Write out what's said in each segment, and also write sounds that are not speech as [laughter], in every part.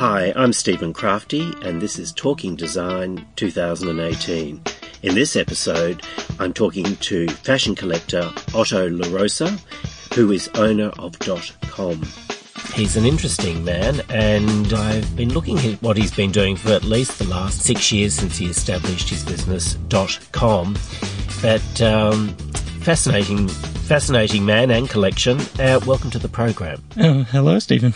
Hi, I'm Stephen Crafti, and this is Talking Design 2018. In this episode, I'm talking to fashion collector Otto LaRosa, who is owner of .com. He's an interesting man, and I've been looking at what he's been doing for at least the last six years since he established his business .com. But um, fascinating, fascinating man and collection. Uh, welcome to the program. Oh, hello, Stephen.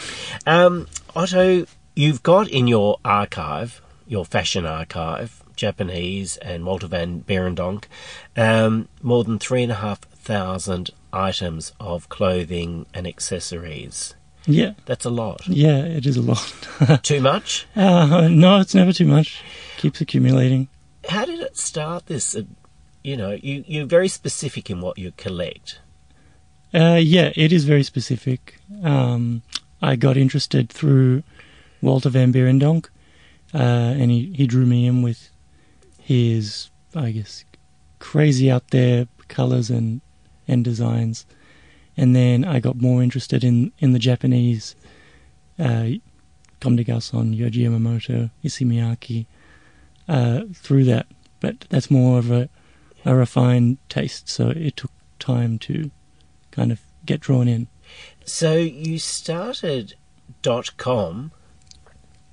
Um, Otto, you've got in your archive, your fashion archive, Japanese and Walter van Beirendonck, um, more than three and a half thousand items of clothing and accessories. Yeah, That's a lot. yeah, it is a lot. [laughs] Too much? uh, no, it's never too much. Keeps accumulating. How did it start this? Uh, you know, you, you're very specific in what you collect. Uh, yeah, it is very specific. Um, I got interested through Walter van Beirendonck, uh, and he, he drew me in with his, I guess, crazy out there colours and, and designs. And then I got more interested in, in the Japanese, uh, Comme des Yohji Yamamoto, Issey Miyake, uh, through that. But that's more of a, a refined taste, so it took time to kind of get drawn in. So you started dot .com.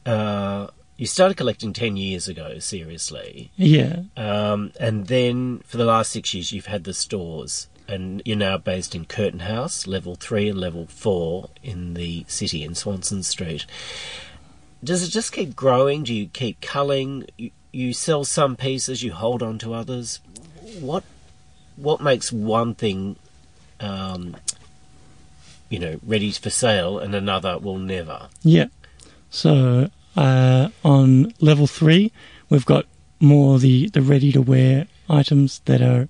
Uh, you started collecting 10 years ago, seriously. Yeah, Um, and then for the last six years, you've had the stores. And you're now based in Curtin House, level three and level four in the city in Swanston Street. Does it just keep growing? Do you keep culling? You, you sell some pieces, you hold on to others. What what makes one thing, um, you know, ready for sale and another will never? yeah. So uh, on level three, we've got more the, the ready to wear items that are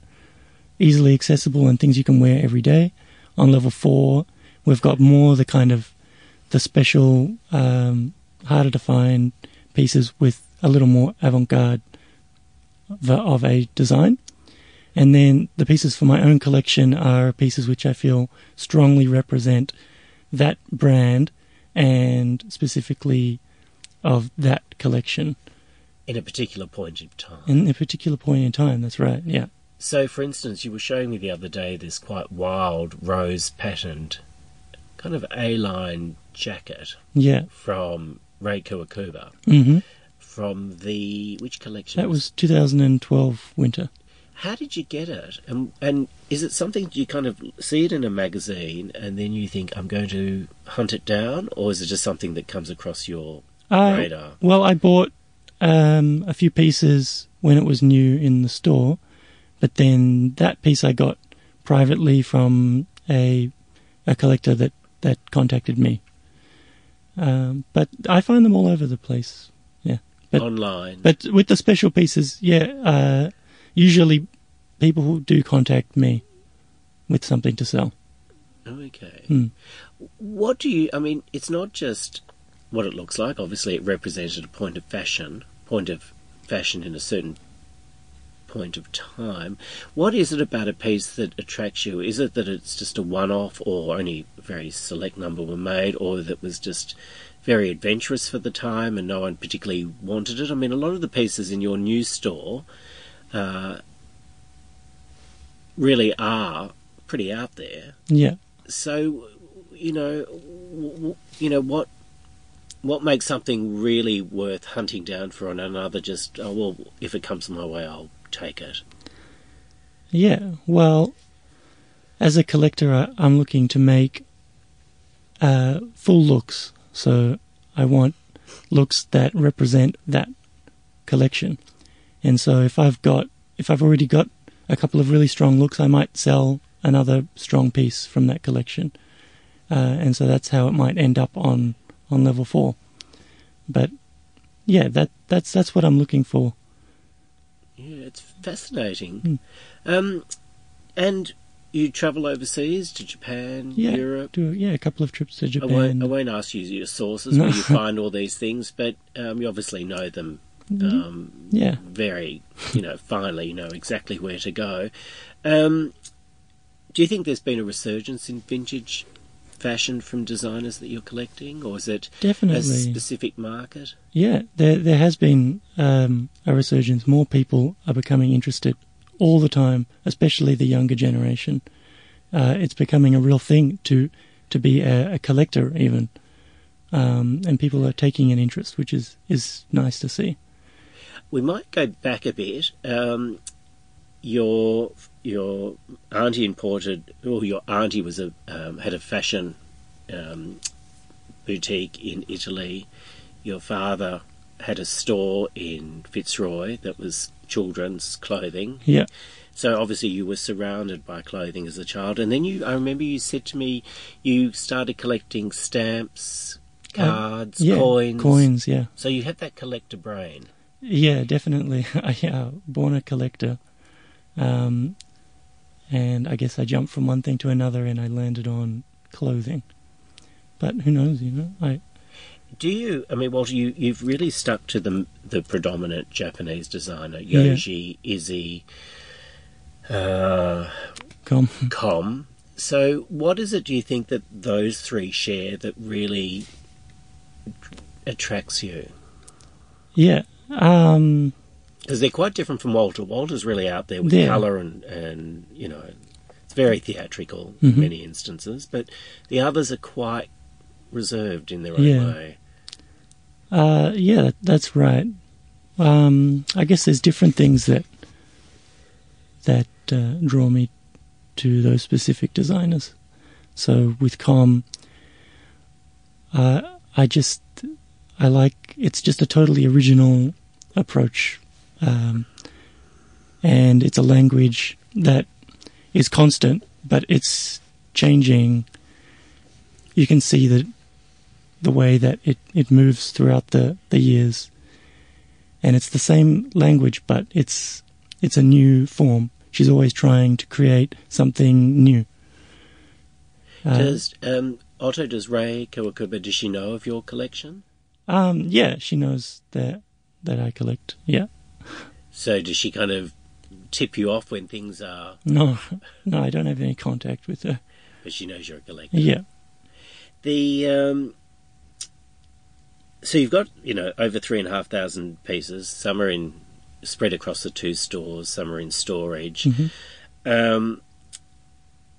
easily accessible and things you can wear every day. On level four, we've got more the kind of the special, um, harder to find pieces with a little more avant-garde of a, of a design. And then the pieces for my own collection are pieces which I feel strongly represent that brand and specifically of that collection In a particular point in time. in a particular point in time. That's right. Yeah. So, for instance, you were showing me the other day this quite wild rose patterned kind of A-line jacket Yeah. from Rei Kawakubo hmm from the which collection? That was 2012 winter. How did you get it? And and is it something you kind of see it in a magazine and then you think I'm going to hunt it down, or is it just something that comes across your Uh, radar? well, I bought um, a few pieces when it was new in the store, but then that piece I got privately from a a collector that that contacted me. Um, but I find them all over the place. Yeah, but Online. but with the special pieces, yeah, uh, usually people who do contact me with something to sell. Okay. Hmm. What do you? I mean, it's not just what it looks like. Obviously, it represented a point of fashion, point of fashion in a certain point of time. What is it about a piece that attracts you? Is it that it's just a one-off, or only a very select number were made, or that was just very adventurous for the time and no one particularly wanted it? I mean, a lot of the pieces in your new store uh, really are pretty out there Yeah. so you know w- w- you know what what makes something really worth hunting down for and another just oh well if it comes my way I'll take it Yeah, well, as a collector, I'm looking to make uh, full looks. So I want looks that represent that collection. And so if I've got, if I've already got a couple of really strong looks, I might sell another strong piece from that collection. Uh, and so that's how it might end up on, on level four. But yeah, that that's that's what I'm looking for. yeah it's fascinating um and you travel overseas to Japan Yeah, Europe do yeah a couple of trips to I Japan. won't, I won't ask you your sources No. where you [laughs] find all these things but um, you obviously know them um, yeah. very, you know, finally, you know exactly where to go. Um, do you think there's been a resurgence in vintage fashion from designers that you're collecting, or is it definitely a specific market? Yeah, there there has been um, a resurgence. More people are becoming interested all the time, especially the younger generation. Uh, it's becoming a real thing to to be a, a collector, even, um, and people are taking an interest, which is is nice to see. We might go back a bit. Um, your your auntie imported, or your auntie was a um, had a fashion um, boutique in Italy. Your father had a store in Fitzroy that was children's clothing. Yeah, So obviously you were surrounded by clothing as a child, and then you. I remember you said to me you started collecting stamps, Uh, cards, yeah, coins. coins, yeah. So you have that collector brain. Yeah, definitely. [laughs] I uh, born a collector, um, and I guess I jumped from one thing to another, and I landed on clothing. But who knows? You know, I Do you? I mean, Walter, you you've really stuck to the the predominant Japanese designer Yeah. Yohji, Issey, uh, come. Comme. So, what is it? Do you think that those three share that really attracts you? Yeah. Um, Because they're quite different from Walter. Walter's really out there with Yeah. colour and and you know, it's very theatrical Mhm. in many instances. But the others are quite reserved in their own Yeah. way. uh, yeah, that's right. Um, I guess there's different things that that uh, draw me to those specific designers. So with Comme, uh, I just I like it's just a totally original approach, um, and it's a language that is constant, but it's changing. You can see that the way that it, it moves throughout the, the years. And it's the same language, but it's it's a new form. She's always trying to create something new. Uh, Does um, Otto, does Rei Kawakubo, does she know of your collection? um, yeah, she knows that that I collect. Yeah, So does she kind of tip you off when things are, no, [laughs] no, I don't have any contact with her. but she knows you're a collector? Yeah, The um, so you've got you know over three and a half thousand pieces. Some are in spread across the two stores. Some are in storage. Mhm. Um,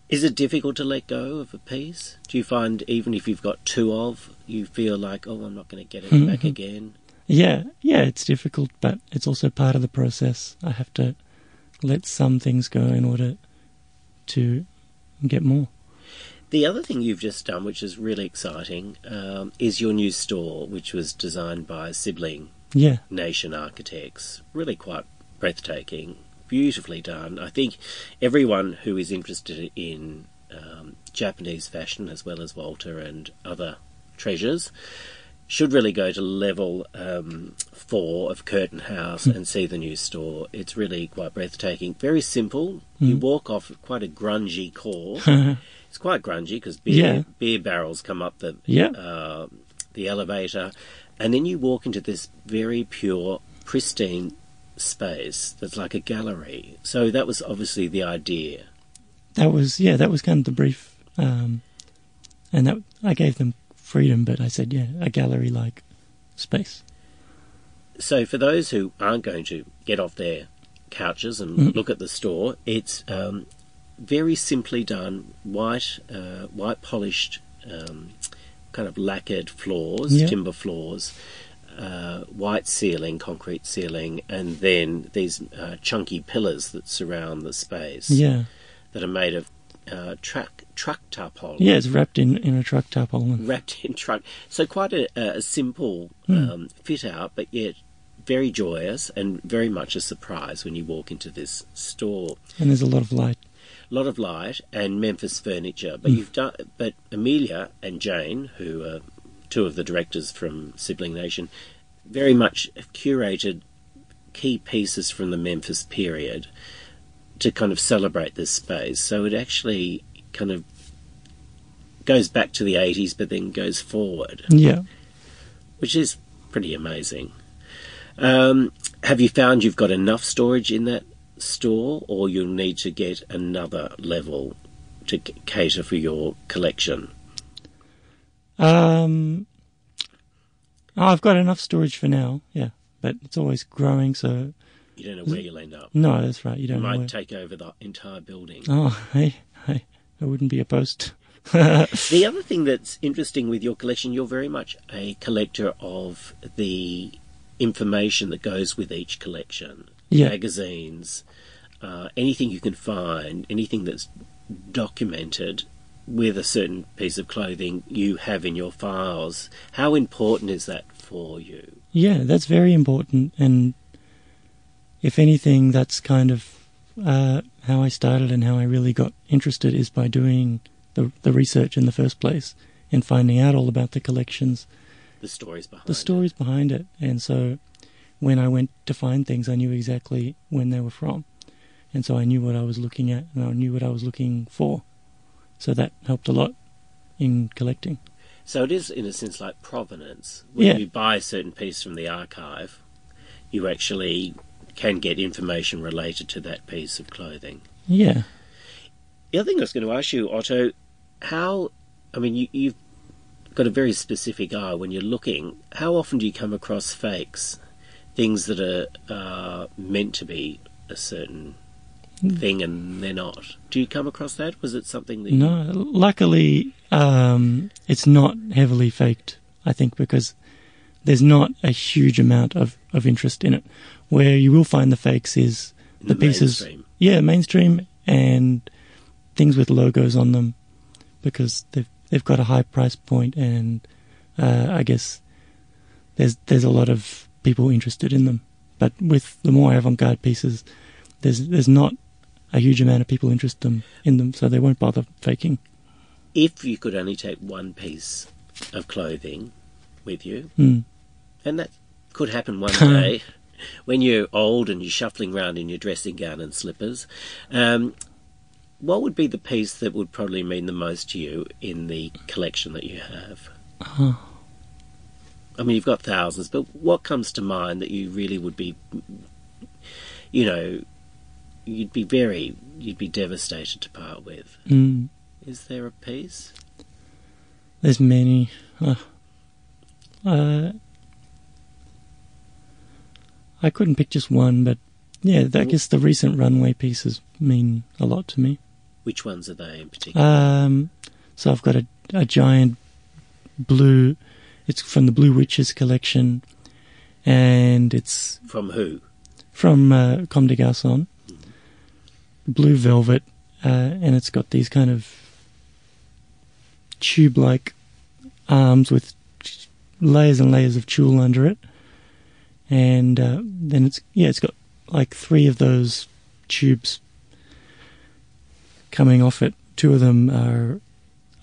is it difficult to let go of a piece? Do you find even if you've got two of, you feel like, oh, I'm not going to get it back Mhm. again? Yeah, yeah. It's difficult, but it's also part of the process. I have to let some things go in order to get more. The other thing you've just done, which is really exciting, um, is your new store, which was designed by Sibling Yeah, Nation Architects. Really quite breathtaking, beautifully done. I think everyone who is interested in um, Japanese fashion, as well as Walter and other treasures, should really go to level um, four of Curtin House and see the new store. It's really quite breathtaking. Very simple. You Mm. walk off quite a grungy core. [laughs] It's quite grungy because beer Yeah. beer barrels come up the yeah. uh, the elevator, and then you walk into this very pure, pristine space that's like a gallery. So that was obviously the idea. That was yeah, that was kind of the brief, um, and that I gave them freedom, but I said yeah, a gallery-like space. So for those who aren't going to get off their couches and Mm. look at the store, it's um, very simply done, white, uh, white polished, um, kind of lacquered floors, Yeah. timber floors, uh, white ceiling, concrete ceiling, and then these uh, chunky pillars that surround the space Yeah, that are made of uh, truck truck tarpaulin. yeah, it's wrapped in in a truck tarpaulin. wrapped in truck. So quite a, a simple Hmm. um, fit out, but yet very joyous and very much a surprise when you walk into this store. and there's a lot of light. A lot of light and Memphis furniture, but Hmm. you've done. But Amelia and Jane, who are two of the directors from Sibling Nation, very much have curated key pieces from the Memphis period to kind of celebrate this space. So it actually kind of goes back to the 80s, but then goes forward Yeah, which is pretty amazing. Um, have you found you've got enough storage in that store, or you'll need to get another level to c- cater for your collection? Um, I've got enough storage for now. Yeah, but it's always growing. So You don't know where you'll end up. no, that's right. You You don't know. might take over the entire building. Oh, hey, hey, I wouldn't be opposed. The other thing that's interesting with your collection, you're very much a collector of the information that goes with each collection. Yeah. Magazines, uh, anything you can find, anything that's documented with a certain piece of clothing you have in your files. How important is that for you? Yeah, that's very important. And if anything, that's kind of uh, how I started and how I really got interested is by doing the, the research in the first place and finding out all about the collections, The stories behind the it. stories behind it. And so when I went to find things, I knew exactly when they were from. And so I knew what I was looking at and I knew what I was looking for. So that helped a lot in collecting. So it is, in a sense, like provenance. When Yeah. you buy a certain piece from the archive, you actually can get information related to that piece of clothing. Yeah. The other thing I was going to ask you, Otto, how, I mean, you, you've got a very specific eye when you're looking. How often do you come across fakes? Things that are uh, meant to be a certain thing and they're not. Do you come across that? Was it something that you- No, luckily, um, it's not heavily faked, I think, because there's not a huge amount of, of interest in it. Where you will find the fakes is in the pieces- mainstream? yeah, mainstream and things with logos on them because they've they've got a high price point and uh, I guess there's there's a lot of people interested in them. But with the more avant-garde pieces, there's there's not a huge amount of people interested them, in them, so they won't bother faking. If you could only take one piece of clothing with you, Mm. and that could happen one [laughs] day when you're old and you're shuffling around in your dressing gown and slippers. Um, what would be the piece that would probably mean the most to you in the collection that you have? Oh. I mean, you've got thousands, but what comes to mind that you really would be, you know, you'd be very, you'd be devastated to part with? Mm. Is there a piece? There's many. Uh, uh, I couldn't pick just one, but yeah, I guess the recent runway pieces mean a lot to me. Which ones are they in particular? Um, so I've got a, a giant blue. It's from the Blue Witches collection, and it's From who? from uh, Comme des Garçons. Blue velvet, uh, and it's got these kind of tube-like arms with layers and layers of tulle under it, and uh, then it's yeah, it's got like three of those tubes coming off it. Two of them are,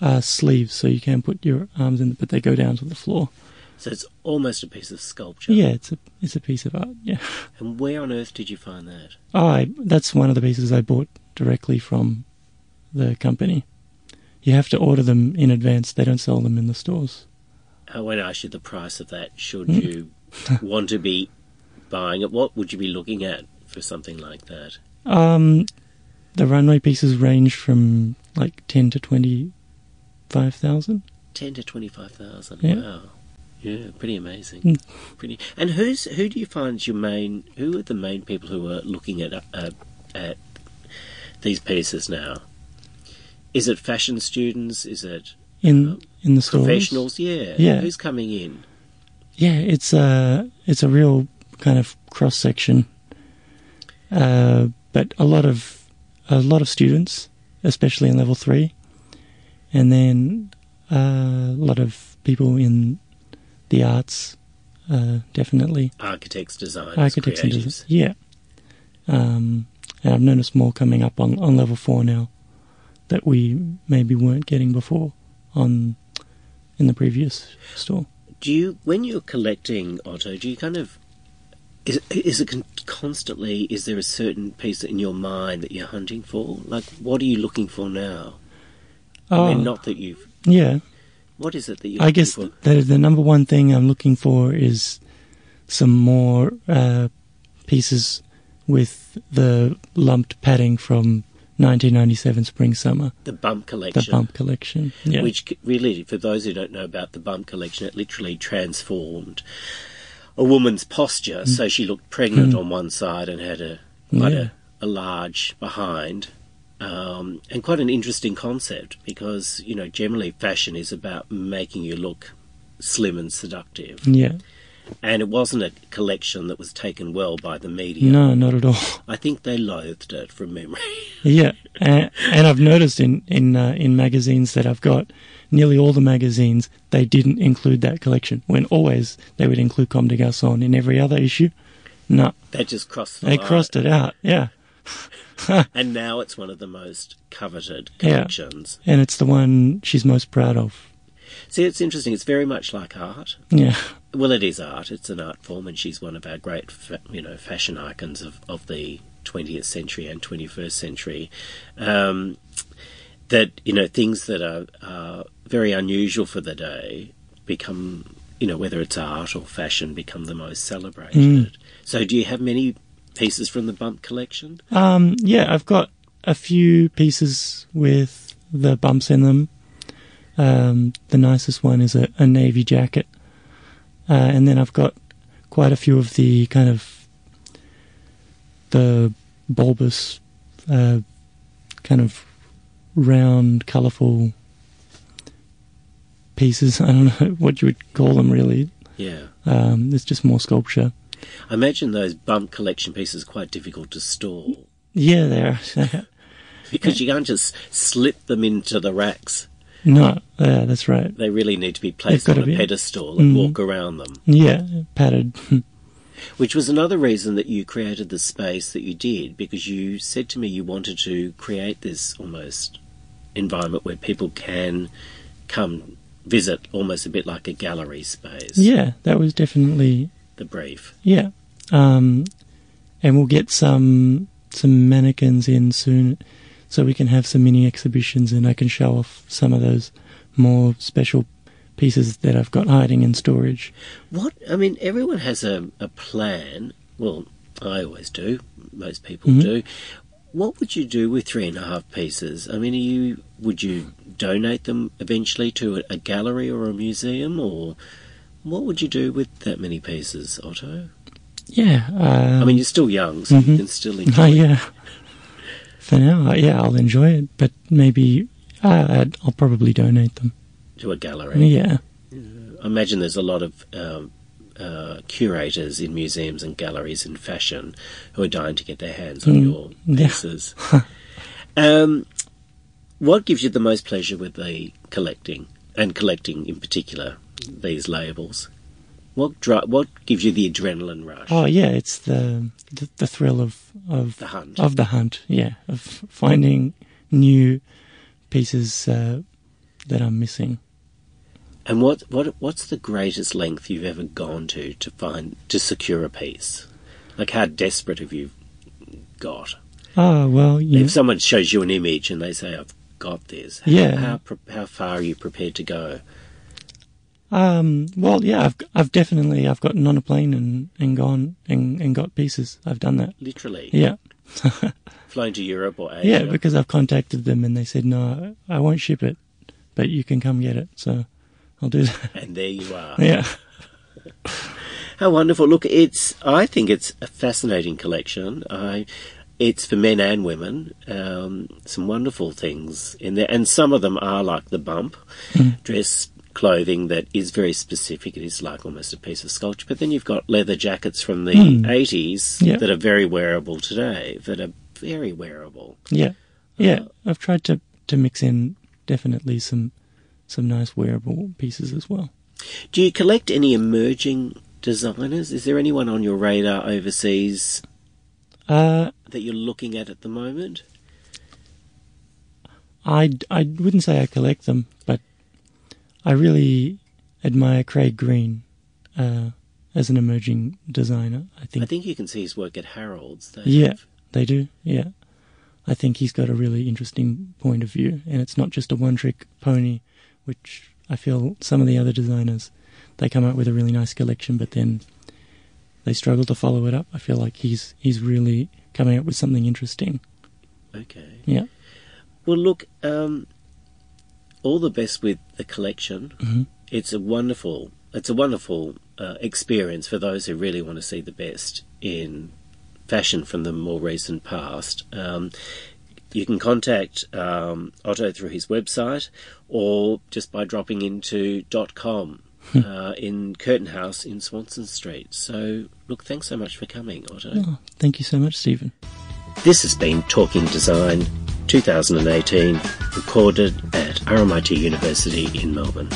are sleeves, so you can put your arms in, but they go down to the floor. So it's almost a piece of sculpture. Yeah, it's a it's a piece of art. Yeah. [laughs] And where on earth did you find that? Oh, I, that's one of the pieces I bought directly from the company. You have to order them in advance. They don't sell them in the stores. I ask you the price of that, should you [laughs] want to be buying it, what would you be looking at for something like that? Um, the runway pieces range from like ten to twenty five thousand. Ten to twenty-five thousand. Yeah. Wow. Yeah, pretty amazing. Mm. Pretty. And who's who do you find is your main? Who are the main people who are looking at uh, at these pieces now? Is it fashion students? Is it in in the stores. professionals? Yeah. Yeah. Who's coming in? Yeah, it's a it's a real kind of cross section. Uh, but a lot of a lot of students, especially in level three, and then uh, a lot of people in the arts, uh, definitely Architects, designers, architects and creatives. designers. Yeah, um, and I've noticed more coming up on, on level four now that we maybe weren't getting before on in the previous store. Do you, when you're collecting Otto, do you kind of is is it con- constantly? Is there a certain piece in your mind that you're hunting for? Like, what are you looking for now? Oh, I mean, not that you've. yeah. What is it that you're I guess for? the the number one thing I'm looking for is some more uh, pieces with the lumped padding from 1997 spring summer, The bump Collection. the bump collection. Yeah. Which really, for those who don't know about the bump collection, it literally transformed a woman's posture. So she looked pregnant on one side and had a quite Mm. Yeah. a, a large behind. Um, and quite an interesting concept because, you know, generally fashion is about making you look slim and seductive. yeah. And it wasn't a collection that was taken well by the media. No, not at all. I think they loathed it from memory. [laughs] Yeah, and, and I've noticed in in uh, in magazines that I've got, nearly all the magazines they didn't include that collection. When always they would include Comme des Garçons in every other issue. No, they just crossed the they line. crossed it out. Yeah, [laughs] And now it's one of the most coveted Yeah. collections. and it's the one she's most proud of. See, it's interesting. It's very much like art. Yeah, Well, it is art. It's an art form, and she's one of our great, fa- you know, fashion icons of, of the 20th century and 21st century. Um, that you know, things that are, are very unusual for the day become, you know, whether it's art or fashion, become the most celebrated. So, do you have many pieces from the Bump collection? um, yeah. I've got a few pieces with the bumps in them. Um, the nicest one is a, a navy jacket, uh, and then I've got quite a few of the kind of the bulbous, uh, kind of round, colourful pieces. [laughs] I don't know what you would call them really. Yeah. Um, it's just more sculpture. I imagine those Bump collection pieces are quite difficult to store Yeah, they are. [laughs] because you can't just slip them into the racks. No, yeah, that's right. They really need to be placed on a be- pedestal and Mhm. walk around them. Yeah, padded. [laughs] Which was another reason that you created the space that you did, because you said to me you wanted to create this almost environment where people can come visit, almost a bit like a gallery space. yeah, that was definitely The brief. Yeah, um, and we'll get some some mannequins in soon, so we can have some mini exhibitions, and I can show off some of those more special pieces that I've got hiding in storage. What I mean, everyone has a, a plan. Well, I always do. Most people Mhm. do. What would you do with three and a half pieces? I mean, are you would you donate them eventually to a, a gallery or a museum, or what would you do with that many pieces, Otto? Yeah, um, I mean, you're still young, so you mhm. can still [laughs] enjoy. oh, yeah. For now, yeah, I'll enjoy it, but maybe uh, I'll probably donate them. to a gallery. Yeah, I imagine there's a lot of um, uh, curators in museums and galleries in fashion who are dying to get their hands on Mm, your yeah. pieces. [laughs] um, what gives you the most pleasure with the collecting, and collecting in particular these labels? What dri- what gives you the adrenaline rush? Oh yeah, it's the the, the thrill of of The hunt. of the hunt. Yeah, of finding new pieces uh, that I'm missing. And what what what's the greatest length you've ever gone to to find to secure a piece? Like how desperate have you got? Oh well, you If someone shows you an image and they say, "I've got this," Yeah. how how far are you prepared to go? Um, well, yeah, I've I've definitely I've gotten on a plane and, and gone and, and got pieces. I've done that. Literally, Yeah, [laughs] flown to Europe or Asia. yeah, because I've contacted them and they said no, I won't ship it, but you can come get it. So I'll do that. and there you are. [laughs] Yeah, How wonderful! Look, it's I think it's a fascinating collection. I. It's for men and women. Um, some wonderful things in there, and some of them are like the bump dress clothing that is very specific. It is like almost a piece of sculpture. But then you've got leather jackets from the Mm. 80s Yeah. that are very wearable today, that are very wearable. yeah, yeah. I've tried to to mix in definitely some some nice wearable pieces as well. Do you collect any emerging designers? Is there anyone on your radar overseas Uh, that you're looking at at the moment? I, I wouldn't say I collect them, but I really admire Craig Green uh, as an emerging designer. I think, I think you can see his work at Harrolds. They Yeah. have- they do. Yeah, I think he's got a really interesting point of view, and it's not just a one-trick pony, which I feel some of the other designers they come out with a really nice collection, but then they struggle to follow it up. I feel like he's he's really coming up with something interesting. Okay. Yeah. Well, look, um, all the best with the collection. Mhm. It's a wonderful, it's a wonderful uh, experience for those who really want to see the best in fashion from the more recent past. Um, you can contact um, Otto through his website or just by dropping into .com uh, in Curtin House in Swanston Street. So, look, thanks so much for coming, Otto. Oh, thank you so much, Stephen. This has been Talking Design 2018, recorded at RMIT University in Melbourne.